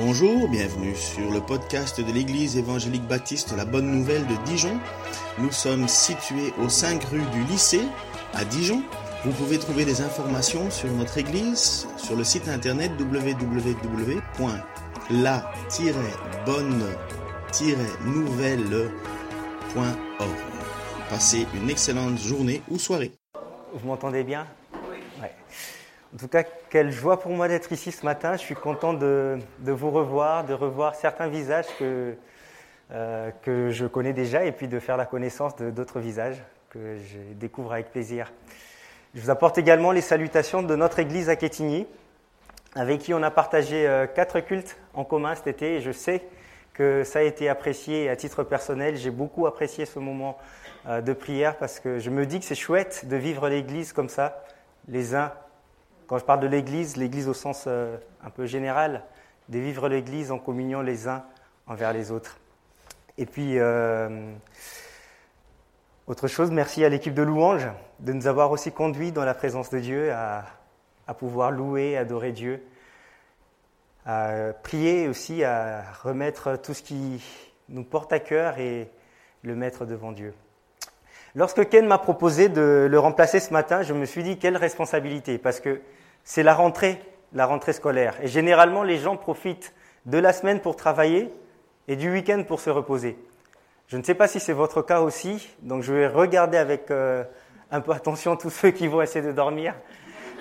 Bonjour, bienvenue sur le podcast de l'Église évangélique baptiste La Bonne Nouvelle de Dijon. Nous sommes situés aux 5 rue du lycée à Dijon. Vous pouvez trouver des informations sur notre Église sur le site internet www.la-bonne-nouvelle.org. Passez une excellente journée ou soirée. Vous m'entendez bien? Ouais. En tout cas, quelle joie pour moi d'être ici ce matin. Je suis content de, vous revoir, de revoir certains visages que, euh, que je connais déjà et puis de faire la connaissance d'autres visages que je découvre avec plaisir. Je vous apporte également les salutations de notre église à Quétigny, avec qui on a partagé euh, quatre cultes en commun cet été et je sais que ça a été apprécié à titre personnel. J'ai beaucoup apprécié ce moment euh, de prière parce que je me dis que c'est chouette de vivre l'église comme ça, les uns quand je parle de l'Église, l'Église au sens euh, un peu général, de vivre l'Église en communion les uns envers les autres. Et puis, euh, autre chose, merci à l'équipe de louange de nous avoir aussi conduits dans la présence de Dieu, à, à pouvoir louer, adorer Dieu, à prier aussi, à remettre tout ce qui nous porte à cœur et le mettre devant Dieu. Lorsque Ken m'a proposé de le remplacer ce matin, je me suis dit quelle responsabilité, parce que c'est la rentrée, la rentrée scolaire. Et généralement, les gens profitent de la semaine pour travailler et du week-end pour se reposer. Je ne sais pas si c'est votre cas aussi, donc je vais regarder avec euh, un peu attention tous ceux qui vont essayer de dormir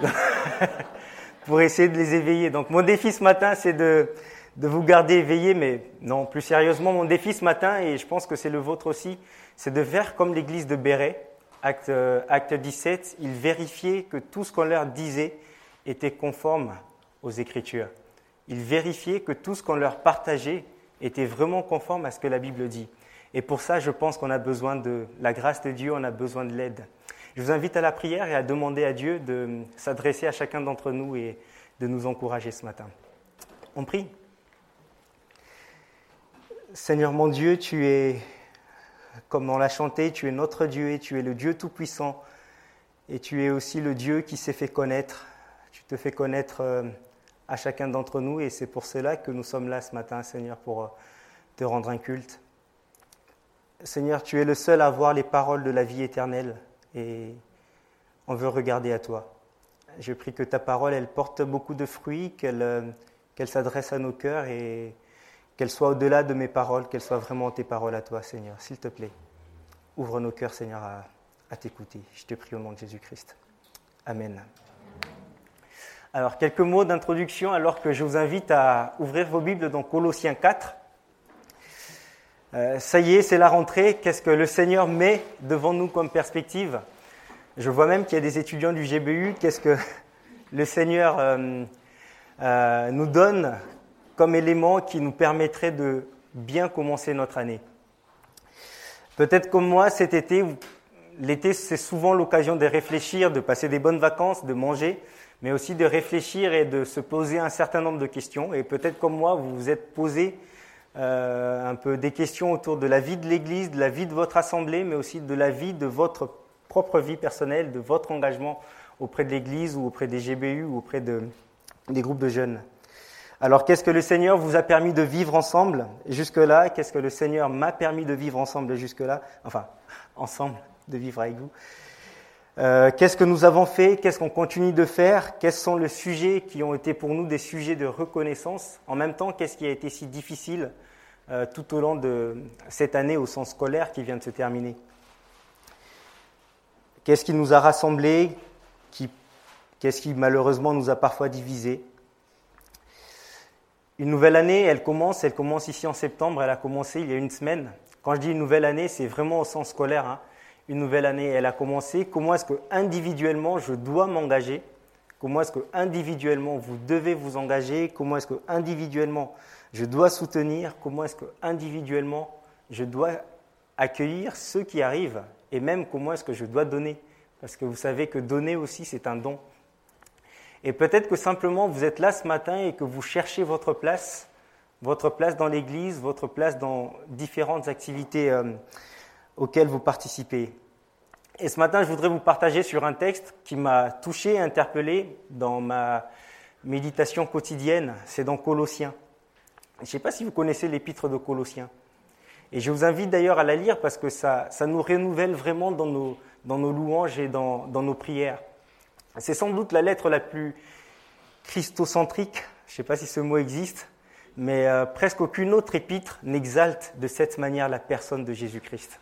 pour essayer de les éveiller. Donc mon défi ce matin, c'est de, de vous garder éveillés, mais non, plus sérieusement, mon défi ce matin, et je pense que c'est le vôtre aussi, c'est de faire comme l'église de Béret, acte, euh, acte 17, ils vérifiaient que tout ce qu'on leur disait étaient conformes aux Écritures. Ils vérifiaient que tout ce qu'on leur partageait était vraiment conforme à ce que la Bible dit. Et pour ça, je pense qu'on a besoin de la grâce de Dieu, on a besoin de l'aide. Je vous invite à la prière et à demander à Dieu de s'adresser à chacun d'entre nous et de nous encourager ce matin. On prie. Seigneur mon Dieu, tu es, comme on l'a chanté, tu es notre Dieu et tu es le Dieu Tout-Puissant. Et tu es aussi le Dieu qui s'est fait connaître tu te fais connaître euh, à chacun d'entre nous et c'est pour cela que nous sommes là ce matin, Seigneur, pour euh, te rendre un culte. Seigneur, tu es le seul à voir les paroles de la vie éternelle et on veut regarder à toi. Je prie que ta parole, elle porte beaucoup de fruits, qu'elle euh, qu'elle s'adresse à nos cœurs et qu'elle soit au-delà de mes paroles, qu'elle soit vraiment tes paroles à toi, Seigneur. S'il te plaît, ouvre nos cœurs, Seigneur, à t'écouter. Je te prie au nom de Jésus-Christ. Amen. Alors, quelques mots d'introduction alors que je vous invite à ouvrir vos Bibles dans Colossiens 4. Euh, ça y est, c'est la rentrée. Qu'est-ce que le Seigneur met devant nous comme perspective? Je vois même qu'il y a des étudiants du GBU. Qu'est-ce que le Seigneur euh, euh, nous donne comme élément qui nous permettrait de bien commencer notre année? Peut-être comme moi, cet été, l'été, c'est souvent l'occasion de réfléchir, de passer des bonnes vacances, de manger mais aussi de réfléchir et de se poser un certain nombre de questions. Et peut-être comme moi, vous vous êtes posé euh, un peu des questions autour de la vie de l'Église, de la vie de votre assemblée, mais aussi de la vie de votre propre vie personnelle, de votre engagement auprès de l'Église ou auprès des GBU ou auprès de, des groupes de jeunes. Alors qu'est-ce que le Seigneur vous a permis de vivre ensemble jusque-là? Qu'est-ce que le Seigneur m'a permis de vivre ensemble jusque-là? Enfin, ensemble, de vivre avec vous. Euh, qu'est-ce que nous avons fait? Qu'est-ce qu'on continue de faire? Quels sont les sujets qui ont été pour nous des sujets de reconnaissance? En même temps, qu'est-ce qui a été si difficile euh, tout au long de cette année au sens scolaire qui vient de se terminer? Qu'est-ce qui nous a rassemblés Qu'est-ce qui malheureusement nous a parfois divisés? Une nouvelle année, elle commence, elle commence ici en septembre, elle a commencé il y a une semaine. Quand je dis une nouvelle année, c'est vraiment au sens scolaire. Hein une nouvelle année, elle a commencé. Comment est-ce que individuellement je dois m'engager? Comment est-ce que individuellement vous devez vous engager? Comment est-ce que individuellement je dois soutenir? Comment est-ce que individuellement je dois accueillir ceux qui arrivent? Et même comment est-ce que je dois donner? Parce que vous savez que donner aussi c'est un don. Et peut-être que simplement vous êtes là ce matin et que vous cherchez votre place, votre place dans l'Église, votre place dans différentes activités. Euh, auquel vous participez. Et ce matin, je voudrais vous partager sur un texte qui m'a touché interpellé dans ma méditation quotidienne. C'est dans Colossiens. Je ne sais pas si vous connaissez l'épître de Colossiens. Et je vous invite d'ailleurs à la lire parce que ça, ça nous renouvelle vraiment dans nos, dans nos louanges et dans, dans nos prières. C'est sans doute la lettre la plus christocentrique, je ne sais pas si ce mot existe, mais euh, presque aucune autre épître n'exalte de cette manière la personne de Jésus-Christ.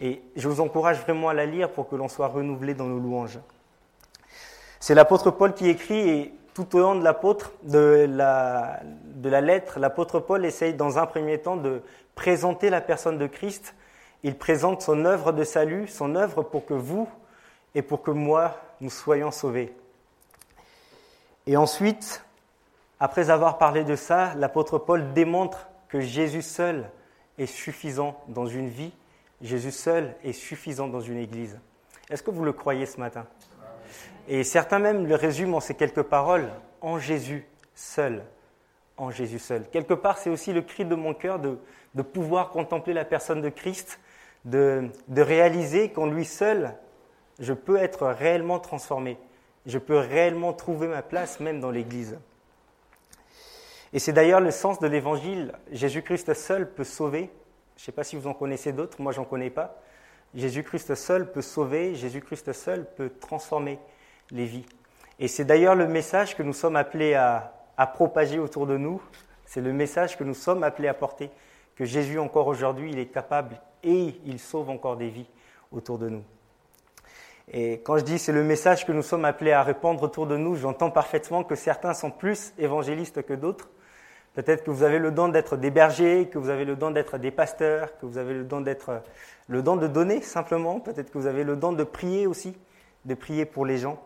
Et je vous encourage vraiment à la lire pour que l'on soit renouvelé dans nos louanges. C'est l'apôtre Paul qui écrit et tout au long de l'apôtre, de la, la lettre, l'apôtre Paul essaye dans un premier temps de présenter la personne de Christ. Il présente son œuvre de salut, son œuvre pour que vous et pour que moi, nous soyons sauvés. Et ensuite, après avoir parlé de ça, l'apôtre Paul démontre que Jésus seul est suffisant dans une vie, Jésus seul est suffisant dans une église. Est-ce que vous le croyez ce matin? Et certains même le résument en ces quelques paroles, en Jésus seul, en Jésus seul. Quelque part, c'est aussi le cri de mon cœur de, de, pouvoir contempler la personne de Christ, de, de réaliser qu'en lui seul, je peux être réellement transformé, je peux réellement trouver ma place même dans l'Église. Et c'est d'ailleurs le sens de l'évangile. Jésus-Christ seul peut sauver. Je ne sais pas si vous en connaissez d'autres, moi j'en connais pas. Jésus-Christ seul peut sauver, Jésus-Christ seul peut transformer les vies. Et c'est d'ailleurs le message que nous sommes appelés à, à propager autour de nous. C'est le message que nous sommes appelés à porter. Que Jésus encore aujourd'hui, il est capable et il sauve encore des vies autour de nous. Et quand je dis c'est le message que nous sommes appelés à répandre autour de nous, j'entends parfaitement que certains sont plus évangélistes que d'autres. Peut-être que vous avez le don d'être des bergers, que vous avez le don d'être des pasteurs, que vous avez le don d'être le don de donner simplement. Peut-être que vous avez le don de prier aussi, de prier pour les gens.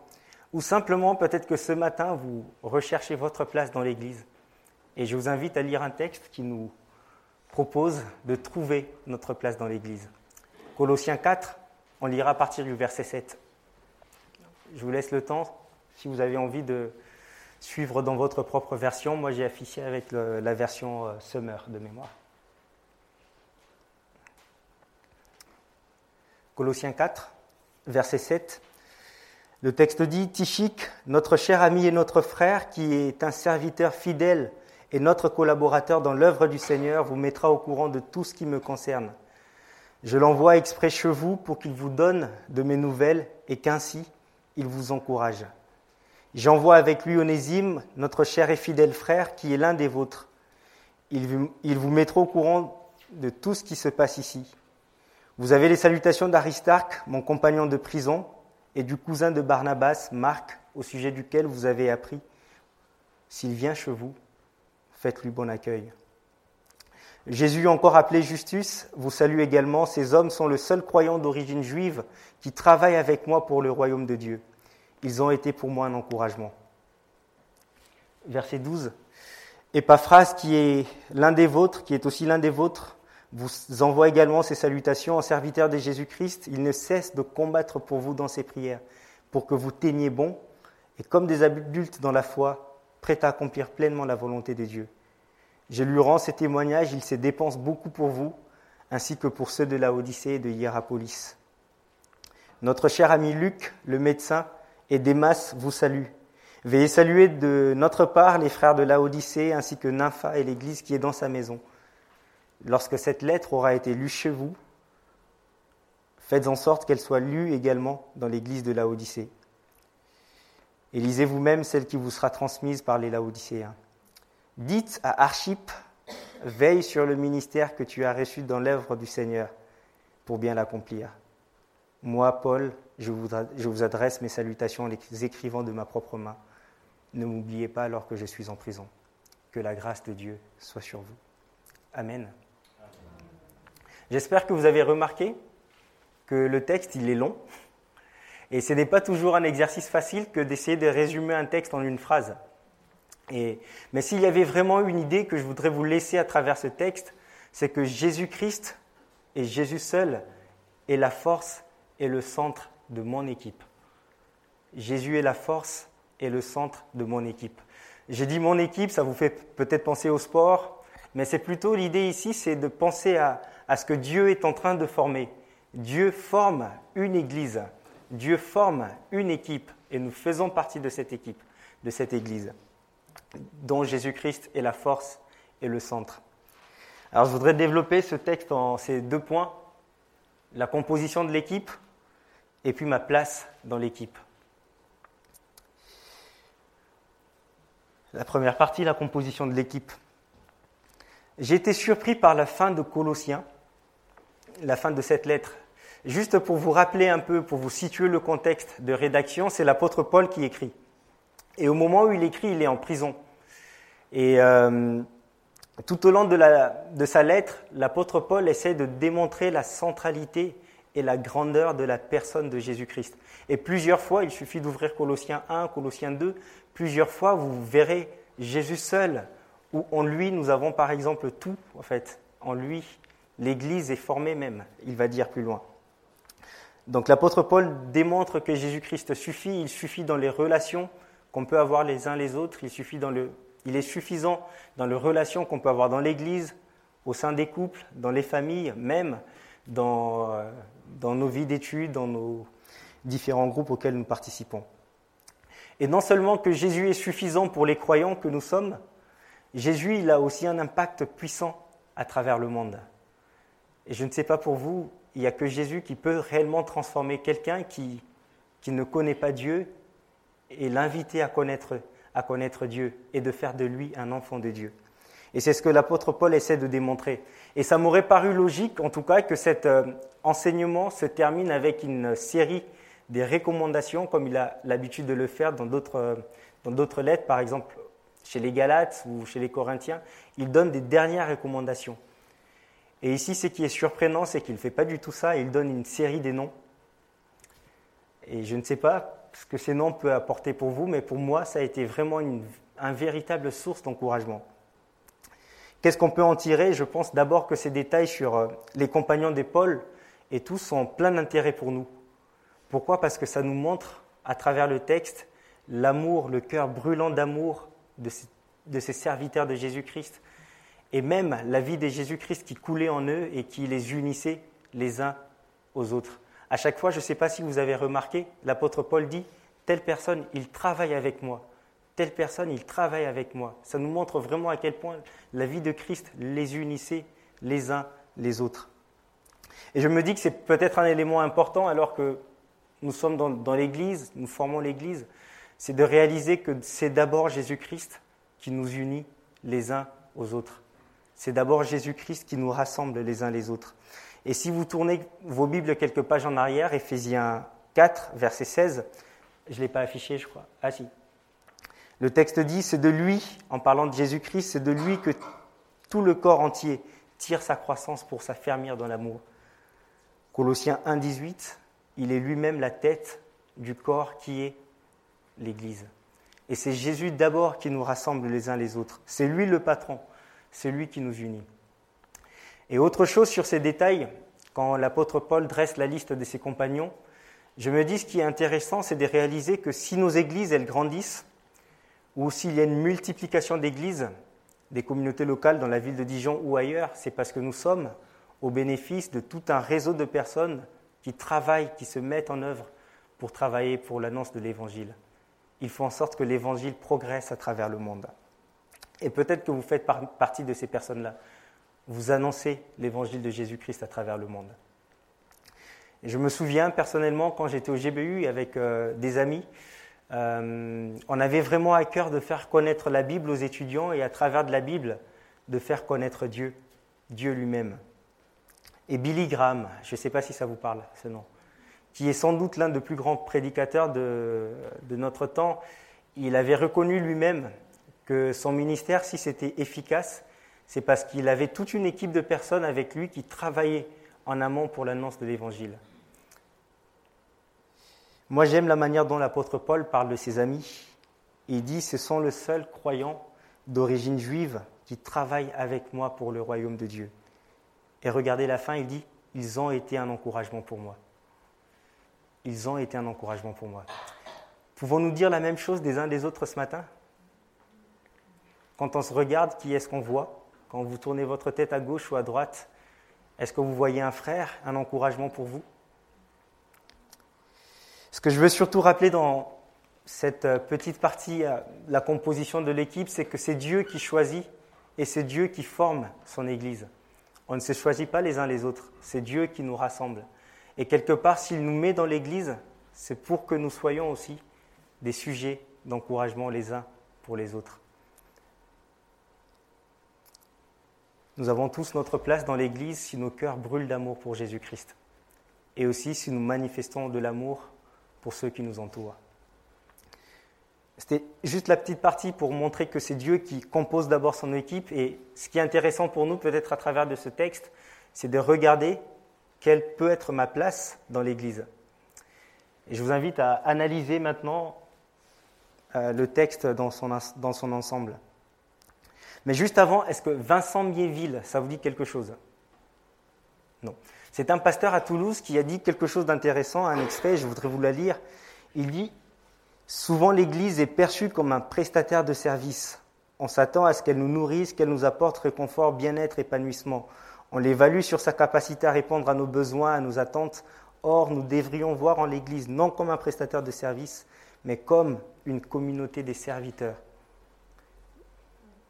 Ou simplement, peut-être que ce matin, vous recherchez votre place dans l'Église. Et je vous invite à lire un texte qui nous propose de trouver notre place dans l'Église. Colossiens 4, on lira à partir du verset 7. Je vous laisse le temps, si vous avez envie de, suivre dans votre propre version. Moi, j'ai affiché avec la version euh, Summer de mémoire. Colossiens 4, verset 7. Le texte dit Tichik, notre cher ami et notre frère, qui est un serviteur fidèle et notre collaborateur dans l'œuvre du Seigneur, vous mettra au courant de tout ce qui me concerne. Je l'envoie exprès chez vous pour qu'il vous donne de mes nouvelles et qu'ainsi il vous encourage. J'envoie avec lui Onésime, notre cher et fidèle frère, qui est l'un des vôtres. Il vous mettra au courant de tout ce qui se passe ici. Vous avez les salutations d'Aristarque, mon compagnon de prison, et du cousin de Barnabas, Marc, au sujet duquel vous avez appris. S'il vient chez vous, faites-lui bon accueil. Jésus, encore appelé Justus, vous salue également. Ces hommes sont le seul croyant d'origine juive qui travaille avec moi pour le royaume de Dieu. Ils ont été pour moi un encouragement. Verset 12. Epaphras, qui est l'un des vôtres, qui est aussi l'un des vôtres, vous envoie également ses salutations en serviteur de Jésus-Christ. Il ne cesse de combattre pour vous dans ses prières, pour que vous teniez bon, et comme des adultes dans la foi, prêts à accomplir pleinement la volonté de Dieu. Je lui rends ces témoignages, il se dépense beaucoup pour vous, ainsi que pour ceux de la Odyssée et de Hierapolis. Notre cher ami Luc, le médecin, et Démas vous salue. Veuillez saluer de notre part les frères de Laodicée ainsi que Nympha et l'Église qui est dans sa maison. Lorsque cette lettre aura été lue chez vous, faites en sorte qu'elle soit lue également dans l'Église de Laodicée. Et lisez vous-même celle qui vous sera transmise par les Laodicéens. Dites à Archip, veille sur le ministère que tu as reçu dans l'œuvre du Seigneur pour bien l'accomplir. Moi, Paul, je vous, adresse mes salutations en les écrivant de ma propre main. Ne m'oubliez pas alors que je suis en prison. Que la grâce de Dieu soit sur vous. Amen. J'espère que vous avez remarqué que le texte, il est long. Et ce n'est pas toujours un exercice facile que d'essayer de résumer un texte en une phrase. mais s'il y avait vraiment une idée que je voudrais vous laisser à travers ce texte, c'est que Jésus-Christ et Jésus seul est la force et le centre de mon équipe. Jésus est la force et le centre de mon équipe. J'ai dit mon équipe, ça vous fait peut-être penser au sport, mais c'est plutôt l'idée ici, c'est de penser à, à ce que Dieu est en train de former. Dieu forme une église, Dieu forme une équipe, et nous faisons partie de cette équipe, de cette église, dont Jésus-Christ est la force est le centre. Alors je voudrais développer ce texte en ces deux points, la composition de l'équipe et puis ma place dans l'équipe. La première partie, la composition de l'équipe. J'ai été surpris par la fin de Colossiens, la fin de cette lettre. Juste pour vous rappeler un peu, pour vous situer le contexte de rédaction, c'est l'apôtre Paul qui écrit. Et au moment où il écrit, il est en prison. Et euh, tout au long de, de sa lettre, l'apôtre Paul essaie de démontrer la centralité et la grandeur de la personne de Jésus-Christ. Et plusieurs fois, il suffit d'ouvrir Colossiens 1, Colossiens 2, plusieurs fois, vous verrez Jésus seul, où en lui, nous avons par exemple tout, en fait. En lui, l'Église est formée même, il va dire plus loin. Donc l'apôtre Paul démontre que Jésus-Christ suffit, il suffit dans les relations qu'on peut avoir les uns les autres, il, suffit dans le, il est suffisant dans les relations qu'on peut avoir dans l'Église, au sein des couples, dans les familles, même dans, euh, dans nos vies d'études, dans nos différents groupes auxquels nous participons. Et non seulement que Jésus est suffisant pour les croyants que nous sommes, Jésus il a aussi un impact puissant à travers le monde. Et je ne sais pas pour vous, il n'y a que Jésus qui peut réellement transformer quelqu'un qui, qui ne connaît pas Dieu et l'inviter à connaître, à connaître Dieu et de faire de lui un enfant de Dieu. Et c'est ce que l'apôtre Paul essaie de démontrer. Et ça m'aurait paru logique, en tout cas, que cet euh, enseignement se termine avec une série des recommandations, comme il a l'habitude de le faire dans d'autres, euh, dans d'autres lettres, par exemple chez les Galates ou chez les Corinthiens. Il donne des dernières recommandations. Et ici, ce qui est surprenant, c'est qu'il ne fait pas du tout ça, il donne une série des noms. Et je ne sais pas ce que ces noms peuvent apporter pour vous, mais pour moi, ça a été vraiment une, un véritable source d'encouragement. Qu'est-ce qu'on peut en tirer? Je pense d'abord que ces détails sur euh, les compagnons des Paul et tous sont plein d'intérêt pour nous. Pourquoi? Parce que ça nous montre, à travers le texte, l'amour, le cœur brûlant d'amour de de ces serviteurs de Jésus-Christ, et même la vie de Jésus-Christ qui coulait en eux et qui les unissait les uns aux autres. À chaque fois, je ne sais pas si vous avez remarqué, l'apôtre Paul dit, telle personne, il travaille avec moi telle personne, il travaille avec moi. Ça nous montre vraiment à quel point la vie de Christ les unissait les uns les autres. Et je me dis que c'est peut-être un élément important alors que nous sommes dans, l'Église, nous formons l'Église, c'est de réaliser que c'est d'abord Jésus-Christ qui nous unit les uns aux autres. C'est d'abord Jésus-Christ qui nous rassemble les uns les autres. Et si vous tournez vos Bibles quelques pages en arrière, Éphésiens 4, verset 16, je ne l'ai pas affiché, je crois. Ah si, le texte dit, c'est de lui, en parlant de Jésus-Christ, c'est de lui que tout le corps entier tire sa croissance pour s'affermir dans l'amour. Colossiens 1, 18, il est lui-même la tête du corps qui est l'Église. Et c'est Jésus d'abord qui nous rassemble les uns les autres. C'est lui le patron, c'est lui qui nous unit. Et autre chose sur ces détails, quand l'apôtre Paul dresse la liste de ses compagnons, je me dis ce qui est intéressant, c'est de réaliser que si nos églises, elles grandissent, ou s'il y a une multiplication d'églises, des communautés locales dans la ville de Dijon ou ailleurs, c'est parce que nous sommes au bénéfice de tout un réseau de personnes qui travaillent, qui se mettent en œuvre pour travailler pour l'annonce de l'Évangile. Il faut en sorte que l'Évangile progresse à travers le monde. Et peut-être que vous faites partie de ces personnes-là. Vous annoncez l'Évangile de Jésus-Christ à travers le monde. Je me souviens personnellement quand j'étais au GBU avec euh, des amis, euh, on avait vraiment à cœur de faire connaître la Bible aux étudiants et à travers de la Bible, de faire connaître Dieu, Dieu lui-même. Et Billy Graham, je ne sais pas si ça vous parle, ce nom, qui est sans doute l'un des plus grands prédicateurs de, de notre temps, il avait reconnu lui-même que son ministère, si c'était efficace, c'est parce qu'il avait toute une équipe de personnes avec lui qui travaillaient en amont pour l'annonce de l'Évangile. Moi, j'aime la manière dont l'apôtre Paul parle de ses amis. Il dit, ce sont les seuls croyants d'origine juive qui travaillent avec moi pour le royaume de Dieu. Et regardez la fin, il dit, ils ont été un encouragement pour moi. Ils ont été un encouragement pour moi. Pouvons-nous dire la même chose des uns des autres ce matin? Quand on se regarde, qui est-ce qu'on voit? Quand vous tournez votre tête à gauche ou à droite, est-ce que vous voyez un frère, un encouragement pour vous? Ce que je veux surtout rappeler dans cette euh, petite partie, euh, la composition de l'équipe, c'est que c'est Dieu qui choisit et c'est Dieu qui forme son Église. On ne se choisit pas les uns les autres, c'est Dieu qui nous rassemble. Et quelque part, s'il nous met dans l'Église, c'est pour que nous soyons aussi des sujets d'encouragement les uns pour les autres. Nous avons tous notre place dans l'Église si nos cœurs brûlent d'amour pour Jésus-Christ. Et aussi si nous manifestons de l'amour pour ceux qui nous entourent. C'était juste la petite partie pour montrer que c'est Dieu qui compose d'abord son équipe. Et ce qui est intéressant pour nous, peut-être à travers de ce texte, c'est de regarder quelle peut être ma place dans l'Église. Et je vous invite à analyser maintenant euh, le texte dans son, dans son ensemble. Mais juste avant, est-ce que Vincent Miéville, ça vous dit quelque chose? Non. C'est un pasteur à Toulouse qui a dit quelque chose d'intéressant, un extrait, je voudrais vous la lire. Il dit Souvent l'Église est perçue comme un prestataire de service. On s'attend à ce qu'elle nous nourrisse, qu'elle nous apporte réconfort, bien-être, épanouissement. On l'évalue sur sa capacité à répondre à nos besoins, à nos attentes. Or, nous devrions voir en l'Église non comme un prestataire de service, mais comme une communauté des serviteurs.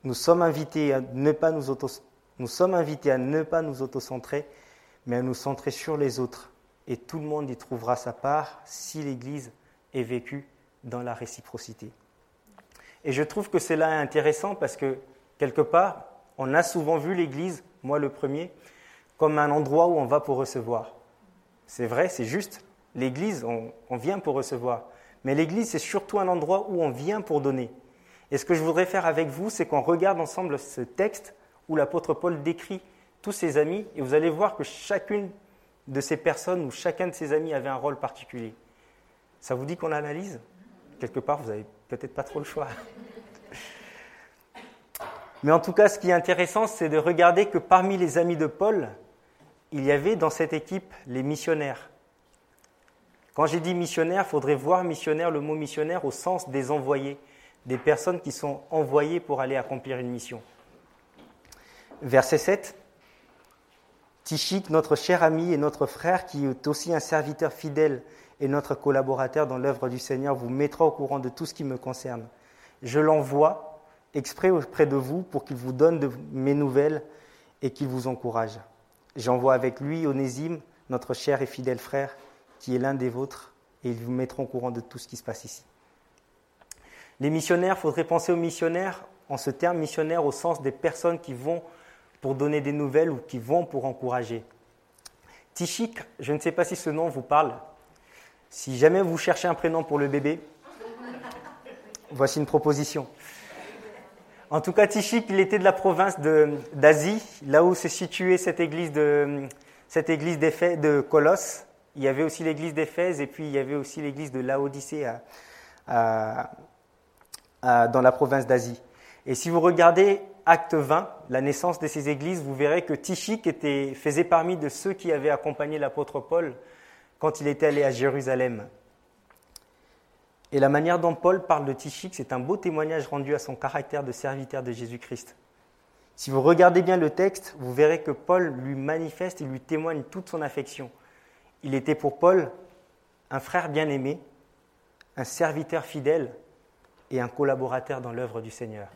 Nous sommes invités à ne pas nous, auto... nous sommes invités à ne pas nous autocentrer, mais à nous centrer sur les autres. Et tout le monde y trouvera sa part si l'Église est vécue dans la réciprocité. Et je trouve que cela est intéressant parce que, quelque part, on a souvent vu l'Église, moi le premier, comme un endroit où on va pour recevoir. C'est vrai, c'est juste. L'Église, on, on, vient pour recevoir. Mais l'Église, c'est surtout un endroit où on vient pour donner. Et ce que je voudrais faire avec vous, c'est qu'on regarde ensemble ce texte où l'apôtre Paul décrit tous ses amis, et vous allez voir que chacune de ces personnes ou chacun de ses amis avait un rôle particulier. Ça vous dit qu'on analyse quelque part, vous n'avez peut-être pas trop le choix. Mais en tout cas, ce qui est intéressant, c'est de regarder que parmi les amis de Paul, il y avait dans cette équipe les missionnaires. Quand j'ai dit missionnaire, il faudrait voir missionnaire, le mot missionnaire au sens des envoyés, des personnes qui sont envoyées pour aller accomplir une mission. Verset 7. Tichik, notre cher ami et notre frère, qui est aussi un serviteur fidèle et notre collaborateur dans l'œuvre du Seigneur vous mettra au courant de tout ce qui me concerne. Je l'envoie exprès auprès de vous pour qu'il vous donne mes nouvelles et qu'il vous encourage. J'envoie avec lui Onésime, notre cher et fidèle frère, qui est l'un des vôtres, et ils vous mettront au courant de tout ce qui se passe ici. Les missionnaires, il faudrait penser aux missionnaires en ce terme missionnaire au sens des personnes qui vont pour donner des nouvelles ou qui vont pour encourager. Tichik, je ne sais pas si ce nom vous parle, si jamais vous cherchez un prénom pour le bébé, voici une proposition. En tout cas, Tichik, il était de la province d'Asie, là où s'est située cette église de, cette église de Colosse. Il y avait aussi l'église d'Éphèse et puis il y avait aussi l'église de Laodicée dans la province d'Asie. Et si vous regardez Acte 20, la naissance de ces églises, vous verrez que Tichik était, faisait parmi de ceux qui avaient accompagné l'apôtre Paul quand il était allé à Jérusalem. Et la manière dont Paul parle de Tichik, c'est un beau témoignage rendu à son caractère de serviteur de Jésus-Christ. Si vous regardez bien le texte, vous verrez que Paul lui manifeste et lui témoigne toute son affection. Il était pour Paul un frère bien-aimé, un serviteur fidèle et un collaborateur dans l'œuvre du Seigneur.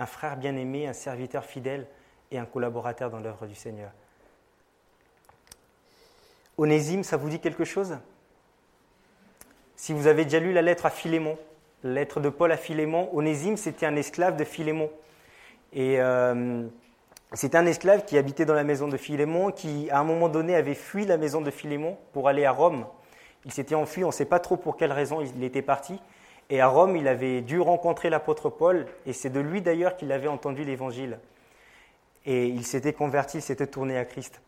Un frère bien-aimé, un serviteur fidèle et un collaborateur dans l'œuvre du Seigneur. Onésime, ça vous dit quelque chose? Si vous avez déjà lu la lettre à Philémon, la lettre de Paul à Philémon, Onésime, c'était un esclave de Philémon. Et euh, c'était un esclave qui habitait dans la maison de Philémon, qui à un moment donné avait fui la maison de Philémon pour aller à Rome. Il s'était enfui, on ne sait pas trop pour quelle raison il était parti. Et à Rome, il avait dû rencontrer l'apôtre Paul, et c'est de lui d'ailleurs qu'il avait entendu l'évangile. Et il s'était converti, il s'était tourné à Christ.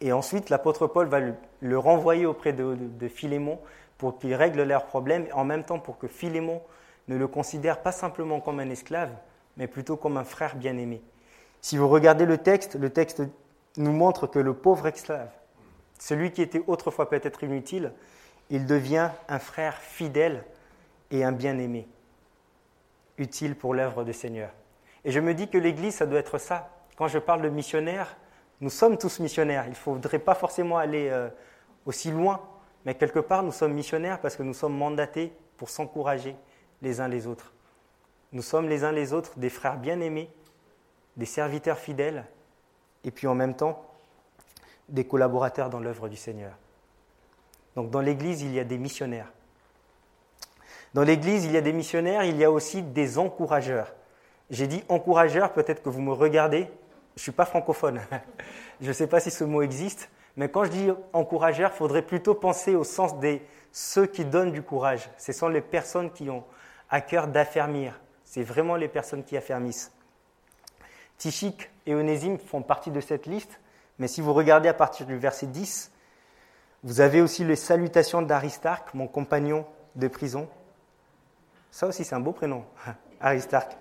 Et ensuite, l'apôtre Paul va le, renvoyer auprès de, Philémon pour qu'il règle leurs problèmes, en même temps pour que Philémon ne le considère pas simplement comme un esclave, mais plutôt comme un frère bien-aimé. Si vous regardez le texte, le texte nous montre que le pauvre esclave, celui qui était autrefois peut-être inutile, il devient un frère fidèle et un bien-aimé, utile pour l'œuvre du Seigneur. Et je me dis que l'Église, ça doit être ça. Quand je parle de missionnaire, nous sommes tous missionnaires. Il ne faudrait pas forcément aller euh, aussi loin, mais quelque part, nous sommes missionnaires parce que nous sommes mandatés pour s'encourager les uns les autres. Nous sommes les uns les autres des frères bien-aimés des serviteurs fidèles, et puis en même temps, des collaborateurs dans l'œuvre du Seigneur. Donc dans l'Église, il y a des missionnaires. Dans l'Église, il y a des missionnaires, il y a aussi des encourageurs. J'ai dit encourageurs, peut-être que vous me regardez, je ne suis pas francophone, je ne sais pas si ce mot existe, mais quand je dis encourageurs, il faudrait plutôt penser au sens des ceux qui donnent du courage. Ce sont les personnes qui ont à cœur d'affermir. C'est vraiment les personnes qui affermissent. Tichik et Onésime font partie de cette liste, mais si vous regardez à partir du verset 10, vous avez aussi les salutations d'Aristarque, mon compagnon de prison. Ça aussi, c'est un beau prénom, Aristarque.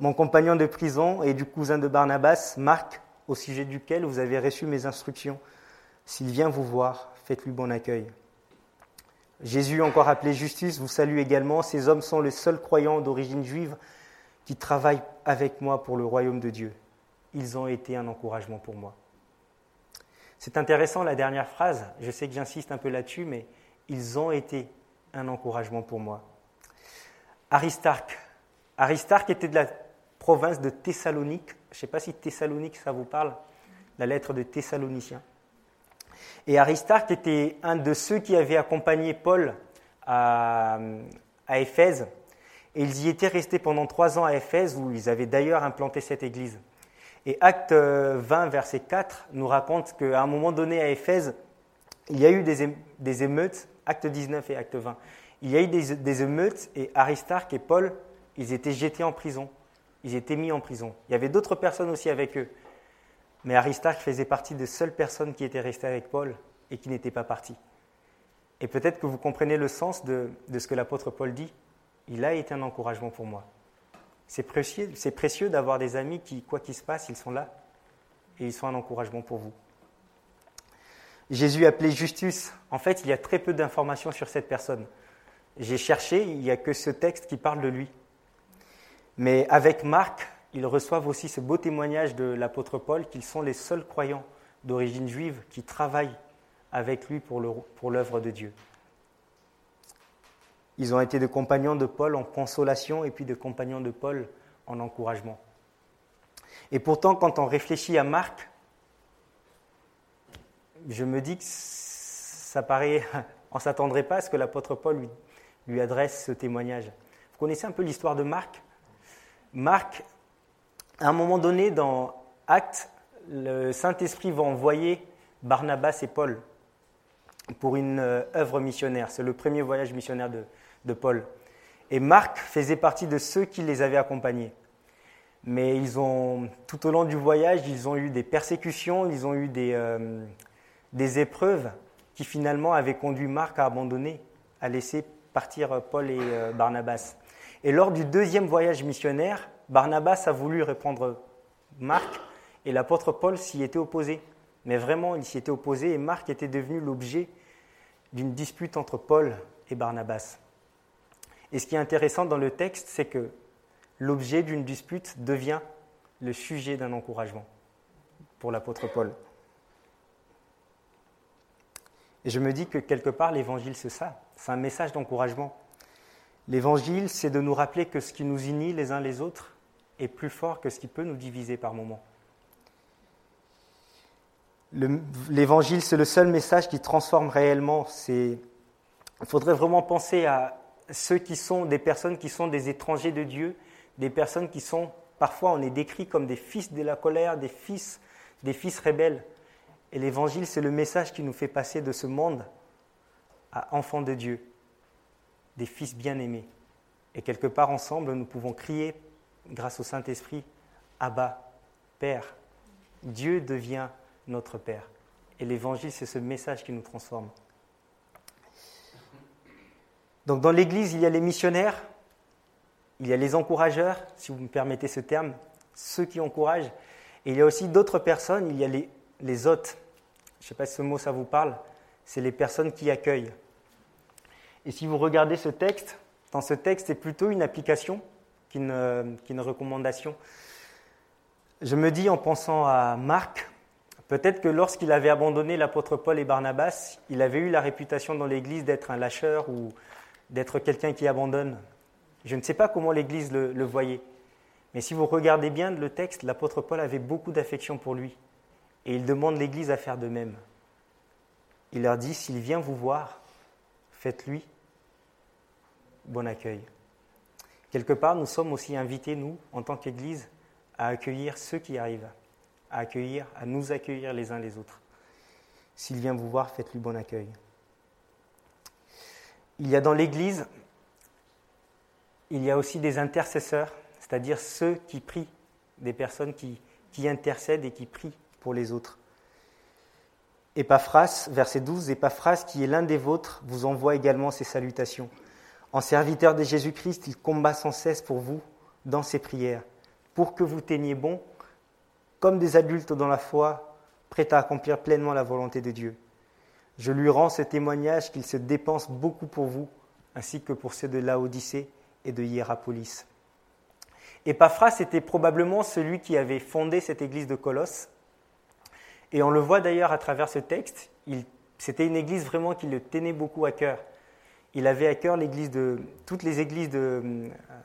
Mon compagnon de prison et du cousin de Barnabas, Marc, au sujet duquel vous avez reçu mes instructions. S'il vient vous voir, faites-lui bon accueil. Jésus, encore appelé Justus, vous salue également. Ces hommes sont les seuls croyants d'origine juive qui travaillent avec moi pour le royaume de Dieu. Ils ont été un encouragement pour moi. C'est intéressant la dernière phrase, je sais que j'insiste un peu là-dessus, mais ils ont été un encouragement pour moi. Aristarque. Aristarque était de la province de Thessalonique. Je ne sais pas si Thessalonique, ça vous parle, la lettre de Thessaloniciens. Et Aristarque était un de ceux qui avaient accompagné Paul à, Éphèse. Et ils y étaient restés pendant trois ans à Éphèse, où ils avaient d'ailleurs implanté cette église. Et Acte 20, verset 4, nous raconte qu'à un moment donné à Éphèse, il y a eu des, émeutes, Acte 19 et Acte 20. Il y a eu des, émeutes et Aristarque et Paul, ils étaient jetés en prison. Ils étaient mis en prison. Il y avait d'autres personnes aussi avec eux. Mais Aristarque faisait partie des seules personnes qui étaient restées avec Paul et qui n'étaient pas parties. Et peut-être que vous comprenez le sens de, ce que l'apôtre Paul dit. Il a été un encouragement pour moi. C'est précieux, c'est précieux d'avoir des amis qui, quoi qu'il se passe, ils sont là et ils sont un encouragement pour vous. Jésus appelé Justus. En fait, il y a très peu d'informations sur cette personne. J'ai cherché, il n'y a que ce texte qui parle de lui. Mais avec Marc, ils reçoivent aussi ce beau témoignage de l'apôtre Paul qu'ils sont les seuls croyants d'origine juive qui travaillent avec lui pour l'œuvre de Dieu. Ils ont été des compagnons de Paul en consolation et puis des compagnons de Paul en encouragement. Et pourtant, quand on réfléchit à Marc, je me dis que ça paraît, on ne s'attendrait pas à ce que l'apôtre Paul lui, lui adresse ce témoignage. Vous connaissez un peu l'histoire de Marc? Marc à un moment donné, dans Actes, le Saint-Esprit va envoyer Barnabas et Paul pour une euh, œuvre missionnaire. C'est le premier voyage missionnaire de, Paul. Et Marc faisait partie de ceux qui les avaient accompagnés. Mais ils ont, tout au long du voyage, ils ont eu des persécutions, ils ont eu des, euh, des épreuves qui finalement avaient conduit Marc à abandonner, à laisser partir Paul et euh, Barnabas. Et lors du deuxième voyage missionnaire, Barnabas a voulu répondre Marc et l'apôtre Paul s'y était opposé. Mais vraiment, il s'y était opposé et Marc était devenu l'objet d'une dispute entre Paul et Barnabas. Et ce qui est intéressant dans le texte, c'est que l'objet d'une dispute devient le sujet d'un encouragement pour l'apôtre Paul. Et je me dis que quelque part, l'évangile, c'est ça. C'est un message d'encouragement. L'évangile, c'est de nous rappeler que ce qui nous unit les uns les autres, est plus fort que ce qui peut nous diviser par moments. L'évangile, c'est le seul message qui transforme réellement. Il faudrait vraiment penser à ceux qui sont des personnes qui sont des étrangers de Dieu, des personnes qui sont, parfois on est décrit comme des fils de la colère, des fils, des fils rebelles. Et l'évangile, c'est le message qui nous fait passer de ce monde enfants de Dieu, des fils bien-aimés. Et quelque part ensemble, nous pouvons crier grâce au Saint-Esprit, Abba, Père. Dieu devient notre Père. Et l'Évangile, c'est ce message qui nous transforme. Donc dans l'Église, il y a les missionnaires, il y a les encourageurs, si vous me permettez ce terme, ceux qui encouragent, et il y a aussi d'autres personnes, il y a les, les hôtes. Je ne sais pas si ce mot ça vous parle, c'est les personnes qui accueillent. Et si vous regardez ce texte, dans ce texte, c'est plutôt une application qu'une recommandation. Je me dis en pensant à Marc, peut-être que lorsqu'il avait abandonné l'apôtre Paul et Barnabas, il avait eu la réputation dans l'Église d'être un lâcheur ou d'être quelqu'un qui abandonne. Je ne sais pas comment l'Église le, voyait. Mais si vous regardez bien le texte, l'apôtre Paul avait beaucoup d'affection pour lui. Et il demande l'Église à faire de même. Il leur dit, s'il vient vous voir, faites-lui bon accueil. Quelque part, nous sommes aussi invités, nous, en tant qu'Église, à accueillir ceux qui arrivent, à accueillir, à nous accueillir les uns les autres. S'il vient vous voir, faites-lui bon accueil. Il y a dans l'Église, il y a aussi des intercesseurs, c'est-à-dire ceux qui prient, des personnes qui, qui intercèdent et qui prient pour les autres. Epaphras, verset 12, Epaphras, qui est l'un des vôtres, vous envoie également ses salutations. En serviteur de Jésus-Christ, il combat sans cesse pour vous dans ses prières, pour que vous teniez bon, comme des adultes dans la foi, prêts à accomplir pleinement la volonté de Dieu. Je lui rends ce témoignage qu'il se dépense beaucoup pour vous, ainsi que pour ceux de Laodicée et de Hierapolis. Epaphras était probablement celui qui avait fondé cette église de Colosse. Et on le voit d'ailleurs à travers ce texte, c'était une église vraiment qui le tenait beaucoup à cœur. Il avait à cœur l'église de, toutes les églises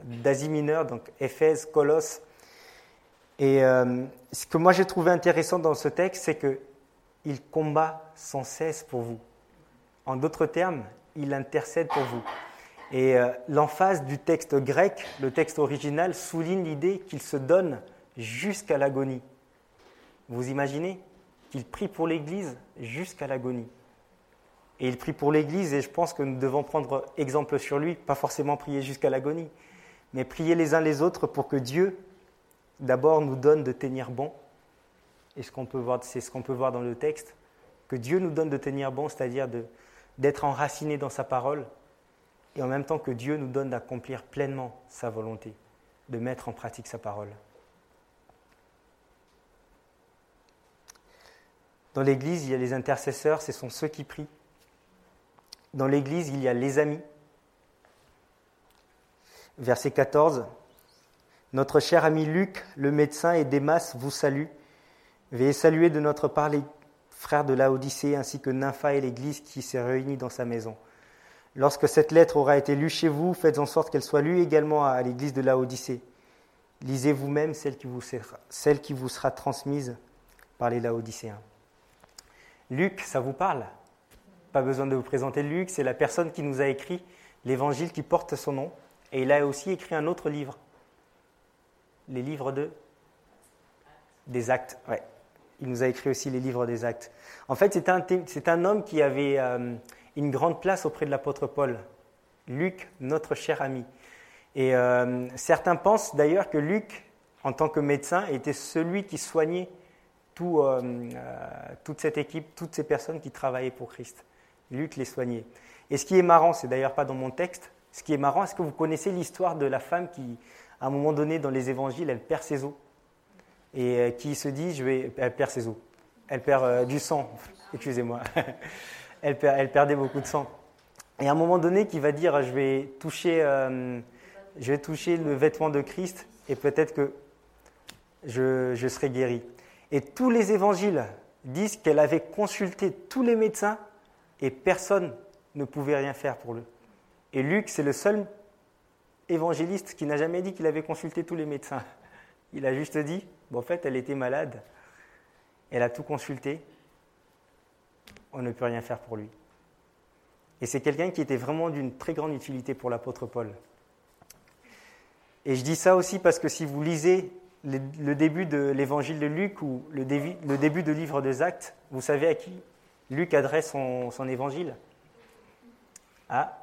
d'Asie mineure, donc Éphèse, Colosse. Et euh, ce que moi j'ai trouvé intéressant dans ce texte, c'est qu'il combat sans cesse pour vous. En d'autres termes, il intercède pour vous. Et euh, l'emphase du texte grec, le texte original, souligne l'idée qu'il se donne jusqu'à l'agonie. Vous imaginez? Qu'il prie pour l'Église jusqu'à l'agonie. Et il prie pour l'Église, et je pense que nous devons prendre exemple sur lui, pas forcément prier jusqu'à l'agonie, mais prier les uns les autres pour que Dieu, d'abord, nous donne de tenir bon. Et c'est ce qu'on peut voir dans le texte, que Dieu nous donne de tenir bon, c'est-à-dire d'être enraciné dans sa parole, et en même temps que Dieu nous donne d'accomplir pleinement sa volonté, de mettre en pratique sa parole. Dans l'Église, il y a les intercesseurs, ce sont ceux qui prient. Dans l'Église, il y a les amis. Verset 14. Notre cher ami Luc, le médecin, et Démas vous salue. Veuillez saluer de notre part les frères de Laodicée ainsi que Nympha et l'Église qui s'est réunie dans sa maison. Lorsque cette lettre aura été lue chez vous, faites en sorte qu'elle soit lue également à l'église de Laodicée. Lisez vous-même celle, celle qui vous sera transmise par les Laodicéens. Luc, ça vous parle? Pas besoin de vous présenter Luc, c'est la personne qui nous a écrit l'évangile qui porte son nom. Et il a aussi écrit un autre livre, les livres de des actes. Ouais. Il nous a écrit aussi les livres des actes. En fait, c'est un, un, homme qui avait euh, une grande place auprès de l'apôtre Paul. Luc, notre cher ami. Et euh, certains pensent d'ailleurs que Luc, en tant que médecin, était celui qui soignait tout, euh, toute cette équipe, toutes ces personnes qui travaillaient pour Christ. Luc les soignait. Et ce qui est marrant, c'est d'ailleurs pas dans mon texte, ce qui est marrant, est-ce que vous connaissez l'histoire de la femme qui, à un moment donné, dans les évangiles, elle perd ses os et qui se dit, je vais, elle perd ses os, elle perd du sang, excusez-moi. elle, perdait beaucoup de sang. Et à un moment donné, qui va dire je vais toucher, euh, je vais toucher le vêtement de Christ et peut-être que je, je serai guéri. Et tous les évangiles disent qu'elle avait consulté tous les médecins et personne ne pouvait rien faire pour lui. Et Luc, c'est le seul évangéliste qui n'a jamais dit qu'il avait consulté tous les médecins. Il a juste dit, bon, en fait, elle était malade, elle a tout consulté, on ne peut rien faire pour lui. Et c'est quelqu'un qui était vraiment d'une très grande utilité pour l'apôtre Paul. Et je dis ça aussi parce que si vous lisez le, début de l'évangile de Luc ou le, début, de livre des Actes, vous savez à qui Luc adresse son, évangile à,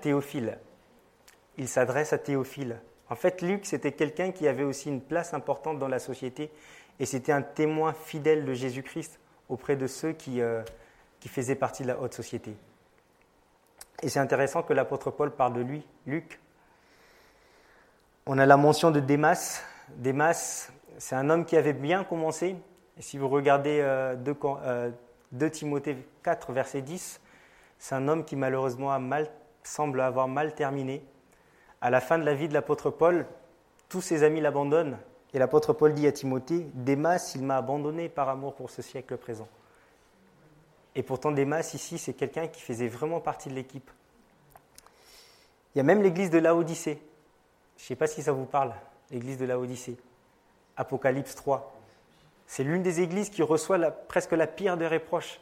Théophile. Il s'adresse à Théophile. En fait, Luc, c'était quelqu'un qui avait aussi une place importante dans la société et c'était un témoin fidèle de Jésus-Christ auprès de ceux qui, euh, qui faisaient partie de la haute société. Et c'est intéressant que l'apôtre Paul parle de lui, Luc. On a la mention de Démas. Démas, c'est un homme qui avait bien commencé. Si vous regardez 2, euh, euh, Timothée 4, verset 10, c'est un homme qui malheureusement semble avoir mal terminé. À la fin de la vie de l'apôtre Paul, tous ses amis l'abandonnent et l'apôtre Paul dit à Timothée, Démas, il m'a abandonné par amour pour ce siècle présent. Et pourtant, Démas, ici, c'est quelqu'un qui faisait vraiment partie de l'équipe. Il y a même l'église de Laodicée. Je ne sais pas si ça vous parle. l'église de la Odyssée. Apocalypse 3. C'est l'une des églises qui reçoit presque la pire des reproches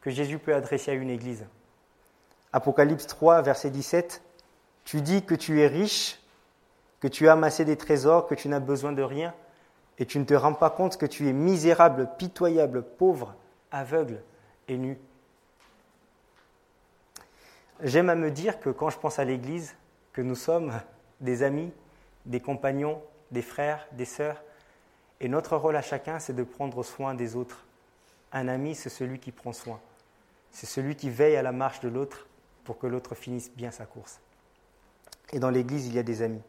que Jésus peut adresser à une église. Apocalypse 3, verset 17. Tu dis que tu es riche, que tu as amassé des trésors, que tu n'as besoin de rien, et tu ne te rends pas compte que tu es misérable, pitoyable, pauvre, aveugle et nu. J'aime à me dire que quand je pense à l'Église, que nous sommes des amis, des compagnons, des frères, des sœurs, et notre rôle à chacun, c'est de prendre soin des autres. Un ami, c'est celui qui prend soin. C'est celui qui veille à la marche de l'autre pour que l'autre finisse bien sa course. Et dans l'Église, il y a des amis.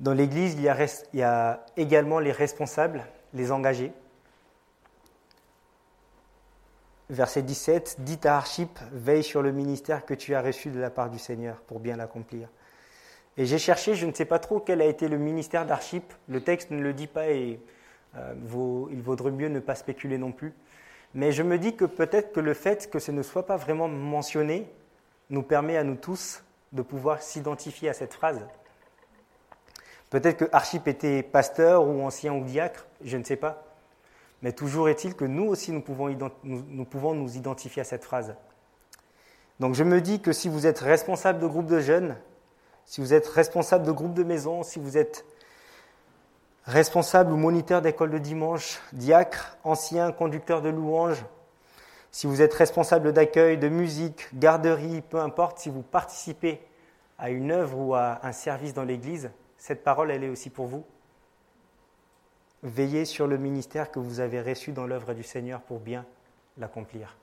Dans l'Église, il, y a également les responsables, les engagés. Verset 17, dit à Archip, veille sur le ministère que tu as reçu de la part du Seigneur pour bien l'accomplir. Et j'ai cherché, je ne sais pas trop quel a été le ministère d'Archip, le texte ne le dit pas et euh, il vaudrait mieux ne pas spéculer non plus. Mais je me dis que peut-être que le fait que ce ne soit pas vraiment mentionné nous permet à nous tous de pouvoir s'identifier à cette phrase. Peut-être que Archip était pasteur ou ancien ou diacre, je ne sais pas. Mais toujours est-il que nous aussi, nous pouvons, nous pouvons nous identifier à cette phrase. Donc je me dis que si vous êtes responsable de groupe de jeunes, si vous êtes responsable de groupe de maison, si vous êtes responsable ou moniteur d'école de dimanche, diacre, ancien, conducteur de louanges, si vous êtes responsable d'accueil, de musique, garderie, peu importe, si vous participez à une œuvre ou à un service dans l'Église, cette parole, elle est aussi pour vous. Veillez sur le ministère que vous avez reçu dans l'œuvre du Seigneur pour bien l'accomplir.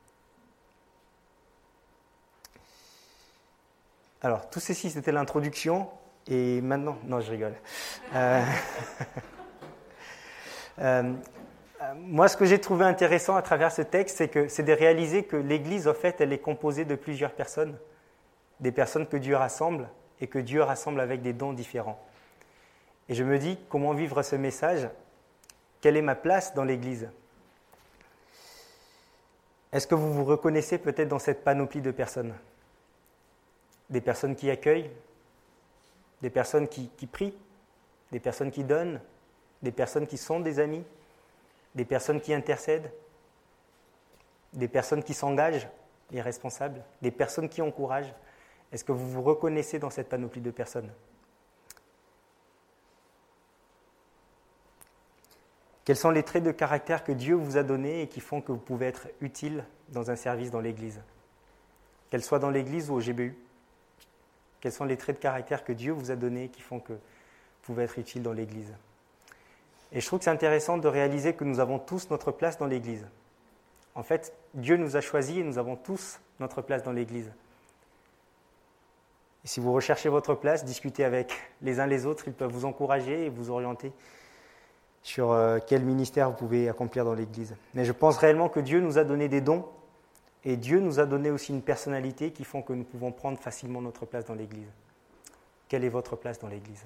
Alors, tout ceci, c'était l'introduction. Et maintenant, non, je rigole. Euh, euh, moi, ce que j'ai trouvé intéressant à travers ce texte, c'est que c'est de réaliser que l'Église, en fait, elle est composée de plusieurs personnes, des personnes que Dieu rassemble et que Dieu rassemble avec des dons différents. Et je me dis, comment vivre ce message? Quelle est ma place dans l'Église? Est-ce que vous vous reconnaissez peut-être dans cette panoplie de personnes? Des personnes qui accueillent, des personnes qui, prient, des personnes qui donnent, des personnes qui sont des amis, des personnes qui intercèdent, des personnes qui s'engagent, les responsables, des personnes qui encouragent. Est-ce que vous vous reconnaissez dans cette panoplie de personnes? Quels sont les traits de caractère que Dieu vous a donnés et qui font que vous pouvez être utile dans un service dans l'Église? Qu'elle soit dans l'Église ou au GBU Quels sont les traits de caractère que Dieu vous a donnés qui font que vous pouvez être utile dans l'Église? Et je trouve que c'est intéressant de réaliser que nous avons tous notre place dans l'Église. En fait, Dieu nous a choisis et nous avons tous notre place dans l'Église. Si vous recherchez votre place, discutez avec les uns les autres, ils peuvent vous encourager et vous orienter sur euh, quel ministère vous pouvez accomplir dans l'Église. Mais je pense réellement que Dieu nous a donné des dons et Dieu nous a donné aussi une personnalité qui font que nous pouvons prendre facilement notre place dans l'Église. Quelle est votre place dans l'Église?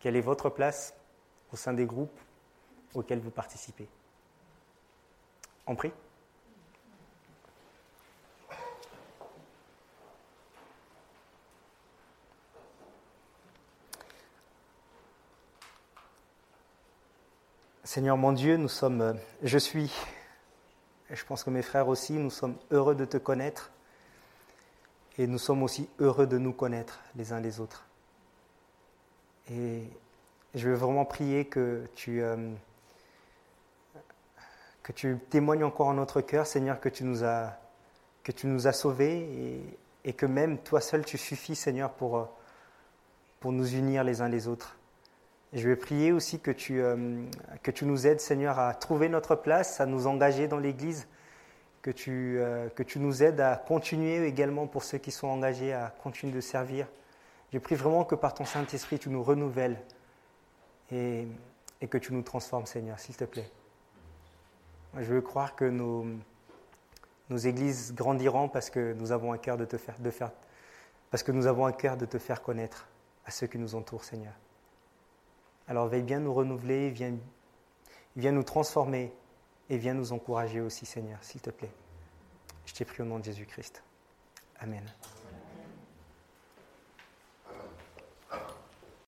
Quelle est votre place au sein des groupes auxquels vous participez? On prie. Seigneur mon Dieu, nous sommes, euh, je suis, je pense que mes frères aussi, nous sommes heureux de te connaître et nous sommes aussi heureux de nous connaître les uns les autres. Et je veux vraiment prier que tu, euh, que tu témoignes encore en notre cœur, Seigneur, que tu nous as, sauvés et, que même toi seul tu suffis, Seigneur, pour, euh, pour nous unir les uns les autres. Je vais prier aussi que tu, euh, que tu nous aides, Seigneur, à trouver notre place, à nous engager dans l'Église, que, tu, euh, que tu nous aides à continuer également pour ceux qui sont engagés, à continuer de servir. Je prie vraiment que par ton Saint-Esprit, tu nous renouvelles et, et, que tu nous transformes, Seigneur, s'il te plaît. Je veux croire que nos, nos églises grandiront parce que nous avons un cœur de te faire, de faire, parce que nous avons un cœur de te faire connaître à ceux qui nous entourent, Seigneur. Alors veille bien nous renouveler, viens, nous transformer et viens nous encourager aussi, Seigneur, s'il te plaît. Je t'ai pris au nom de Jésus-Christ. Amen.